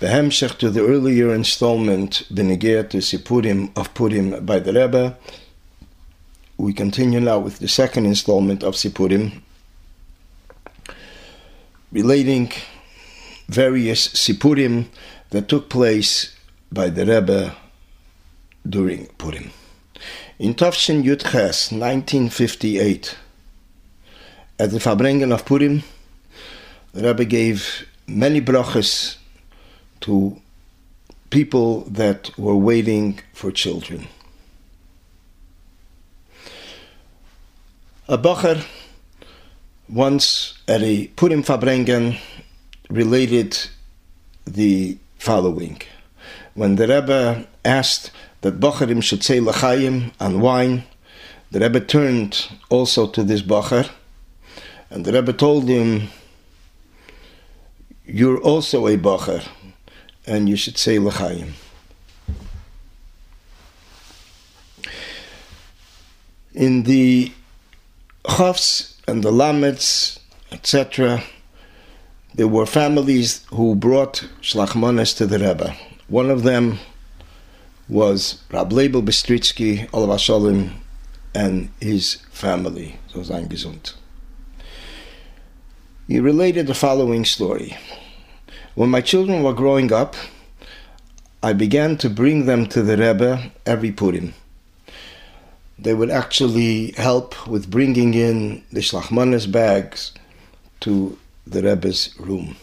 Behemshech to the earlier installment, Benegir to Sipurim of Purim by the Rebbe. We continue now with the second installment of Sipurim, relating various Sipurim that took place by the Rebbe during Purim. In Tafshin Yudches, 1958, at the Farbrengen of Purim, the Rebbe gave many brachas to people that were waiting for children. A Bacher once at a Purim Farbrengen related the following. When the Rebbe asked that Bacherim should say L'chaim and wine, the Rebbe turned also to this Bacher, and the Rebbe told him, You're also a Bacher, and you should say L'chaim. In the Chafs and the Lamets, etc., there were families who brought Shlachmanes to the Rebbe. One of them was Rab Leibel Bistritsky, Olav Shalom, and his family, so gesund. He related the following story. When my children were growing up, I began to bring them to the Rebbe every Purim. They would actually help with bringing in the Shlachmanes bags to the Rebbe's room.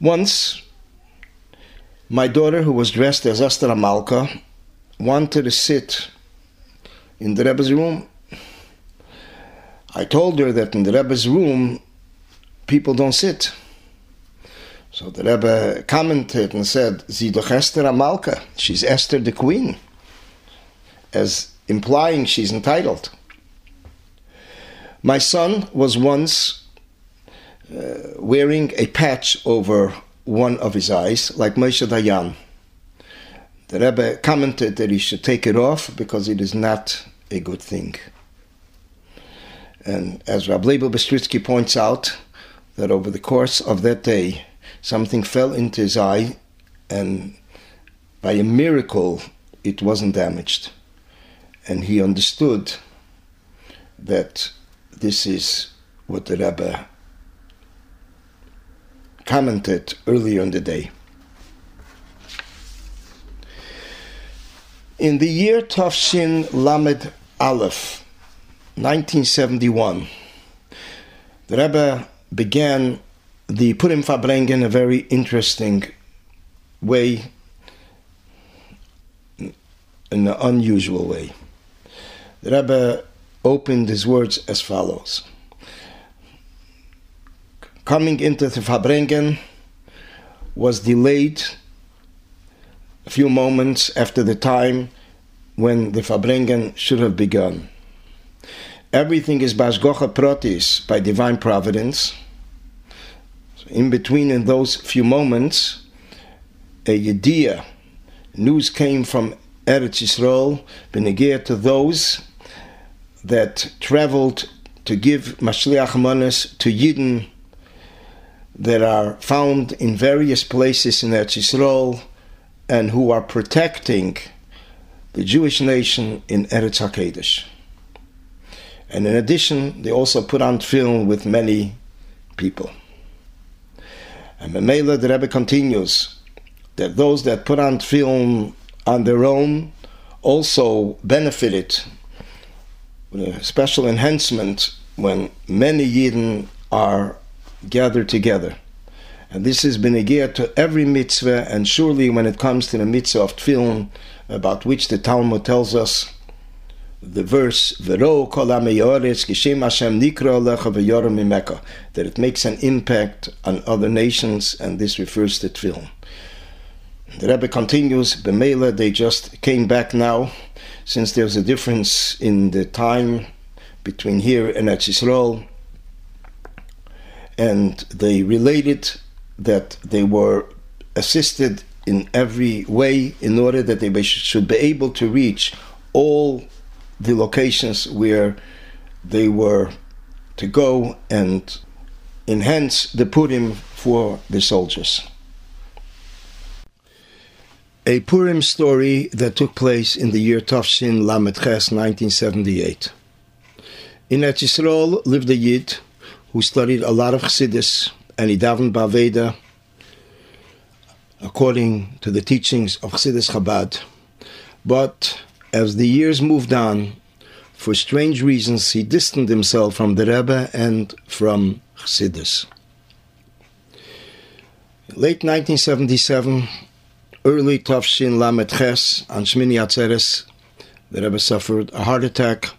Once, my daughter, who was dressed as Esther Amalka, wanted to sit in the Rebbe's room. I told her that in the Rebbe's room, people don't sit. So the Rebbe commented and said, Sie doch Esther Amalka. She's Esther the queen, as implying she's entitled. My son was once uh, wearing a patch over one of his eyes, like Moshe Dayan. The Rebbe commented that he should take it off because it is not a good thing. And as Rabbi Bistritsky points out, that over the course of that day, something fell into his eye, and by a miracle, it wasn't damaged. And he understood that this is what the Rebbe commented earlier in the day. In the year Tafshin Lamed Aleph, 1971, the Rebbe began the Purim Farbrengen in a very interesting way, in an unusual way. The Rebbe opened his words as follows Coming into the Farbrengen was delayed a few moments after the time when the Farbrengen should have begun. Everything is Bashgocha Protis by divine providence. In between, in those few moments, a Yediyah, news came from Eretz Yisrael, Benegir to those that traveled to give Mishloach Manos to Yidden that are found in various places in Eretz Yisrael and who are protecting the Jewish nation in Eretz HaKadosh. And in addition, they also put on tefillin with many people. And Memela, the Rebbe continues that those that put on tefillin on their own also benefited with a special enhancement when many Yidden are gathered together. And this has been a gear to every mitzvah, and surely when it comes to the mitzvah of tefillin, about which the Talmud tells us the verse "Vero lecha that it makes an impact on other nations, and this refers to tefillin. The Rebbe continues, B'meila, they just came back now, since there's a difference in the time between here and Eretz Yisrael, and they related that they were assisted in every way in order that they should be able to reach all the locations where they were to go and enhance the Purim for the soldiers. A Purim story that took place in the year Tafshin Lamed Ches 1978. In Eretz lived a Yid who studied a lot of Chassidus and he davened Baveda according to the teachings of Chassidus Chabad. But as the years moved on, for strange reasons, he distanced himself from the Rebbe and from Chassidus. Late 1977, early Tafshin Lamed Ches on Shmini Atzeres, the Rebbe suffered a heart attack.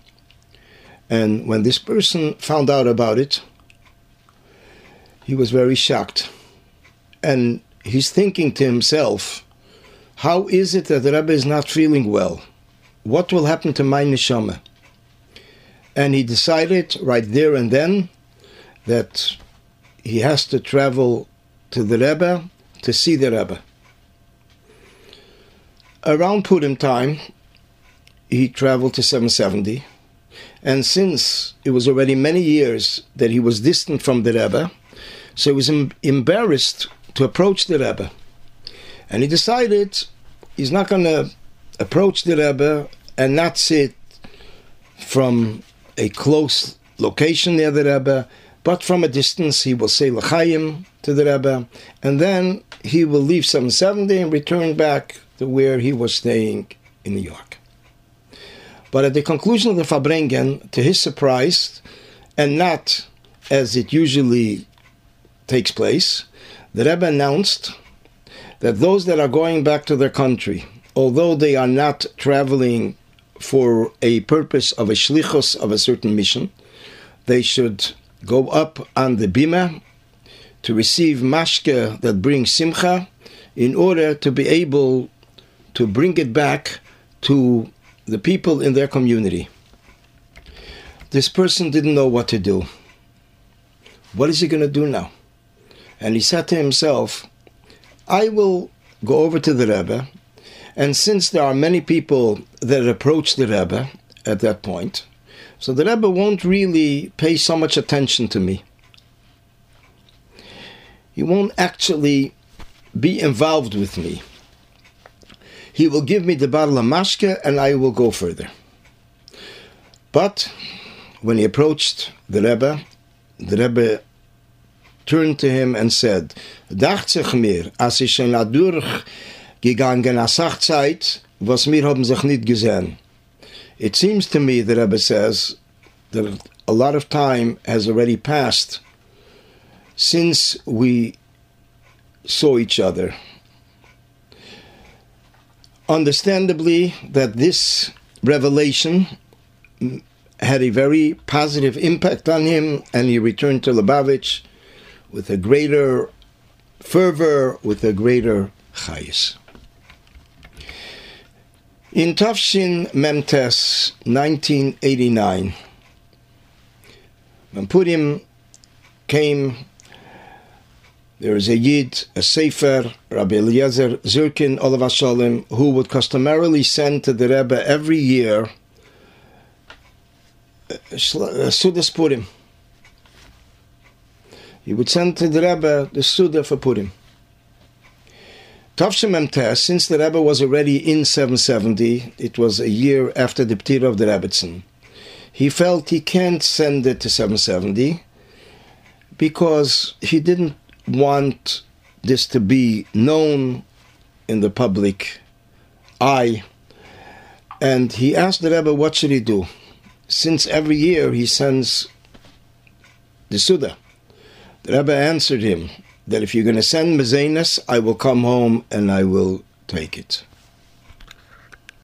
And when this person found out about it, he was very shocked. And he's thinking to himself, how is it that the Rebbe is not feeling well? What will happen to my neshama? And he decided right there and then that he has to travel to the Rebbe to see the Rebbe around Purim time, he traveled to 770. And since it was already many years that he was distant from the Rebbe, so he was em- embarrassed to approach the Rebbe. And he decided he's not going to approach the Rebbe and not sit from a close location near the Rebbe, but from a distance he will say L'chaim to the Rebbe, and then he will leave some 770 and return back to where he was staying in New York. But at the conclusion of the Farbrengen, to his surprise, and not as it usually takes place, the Rebbe announced that those that are going back to their country, although they are not traveling for a purpose of a shlichus of a certain mission, they should go up on the bima to receive mashke that brings simcha in order to be able to bring it back to the people in their community. This person didn't know what to do. What is he going to do now? And he said to himself, I will go over to the Rebbe, and since there are many people that approach the Rebbe at that point, so the Rebbe won't really pay so much attention to me. He won't actually be involved with me he will give me the bottle of mashke and I will go further. But when he approached the Rebbe, the Rebbe turned to him and said, Dacht mir, als ich durchgegangen a Sachzeit, was mir haben sich nicht gesehen. It seems to me, the Rebbe says, that a lot of time has already passed since we saw each other understandably that this revelation had a very positive impact on him, and he returned to Lubavitch with a greater fervor, with a greater chayis. In Tafshin Memtes, 1989, when Purim came there is a Yid, a Sefer, Rabbi Eliezer Zirkin, Olav who would customarily send to the Rebbe every year uh, uh, Sudas Purim. He would send to the Rebbe the Suda for Purim. Tavshim Tes, since the Rebbe was already in 770, it was a year after the Ptir of the Rebbetzin, he felt he can't send it to 770 because he didn't want this to be known in the public eye. And he asked the Rebbe, what should he do? Since every year he sends the Suda. The Rebbe answered him that if you're going to send Mazenas, I will come home and I will take it.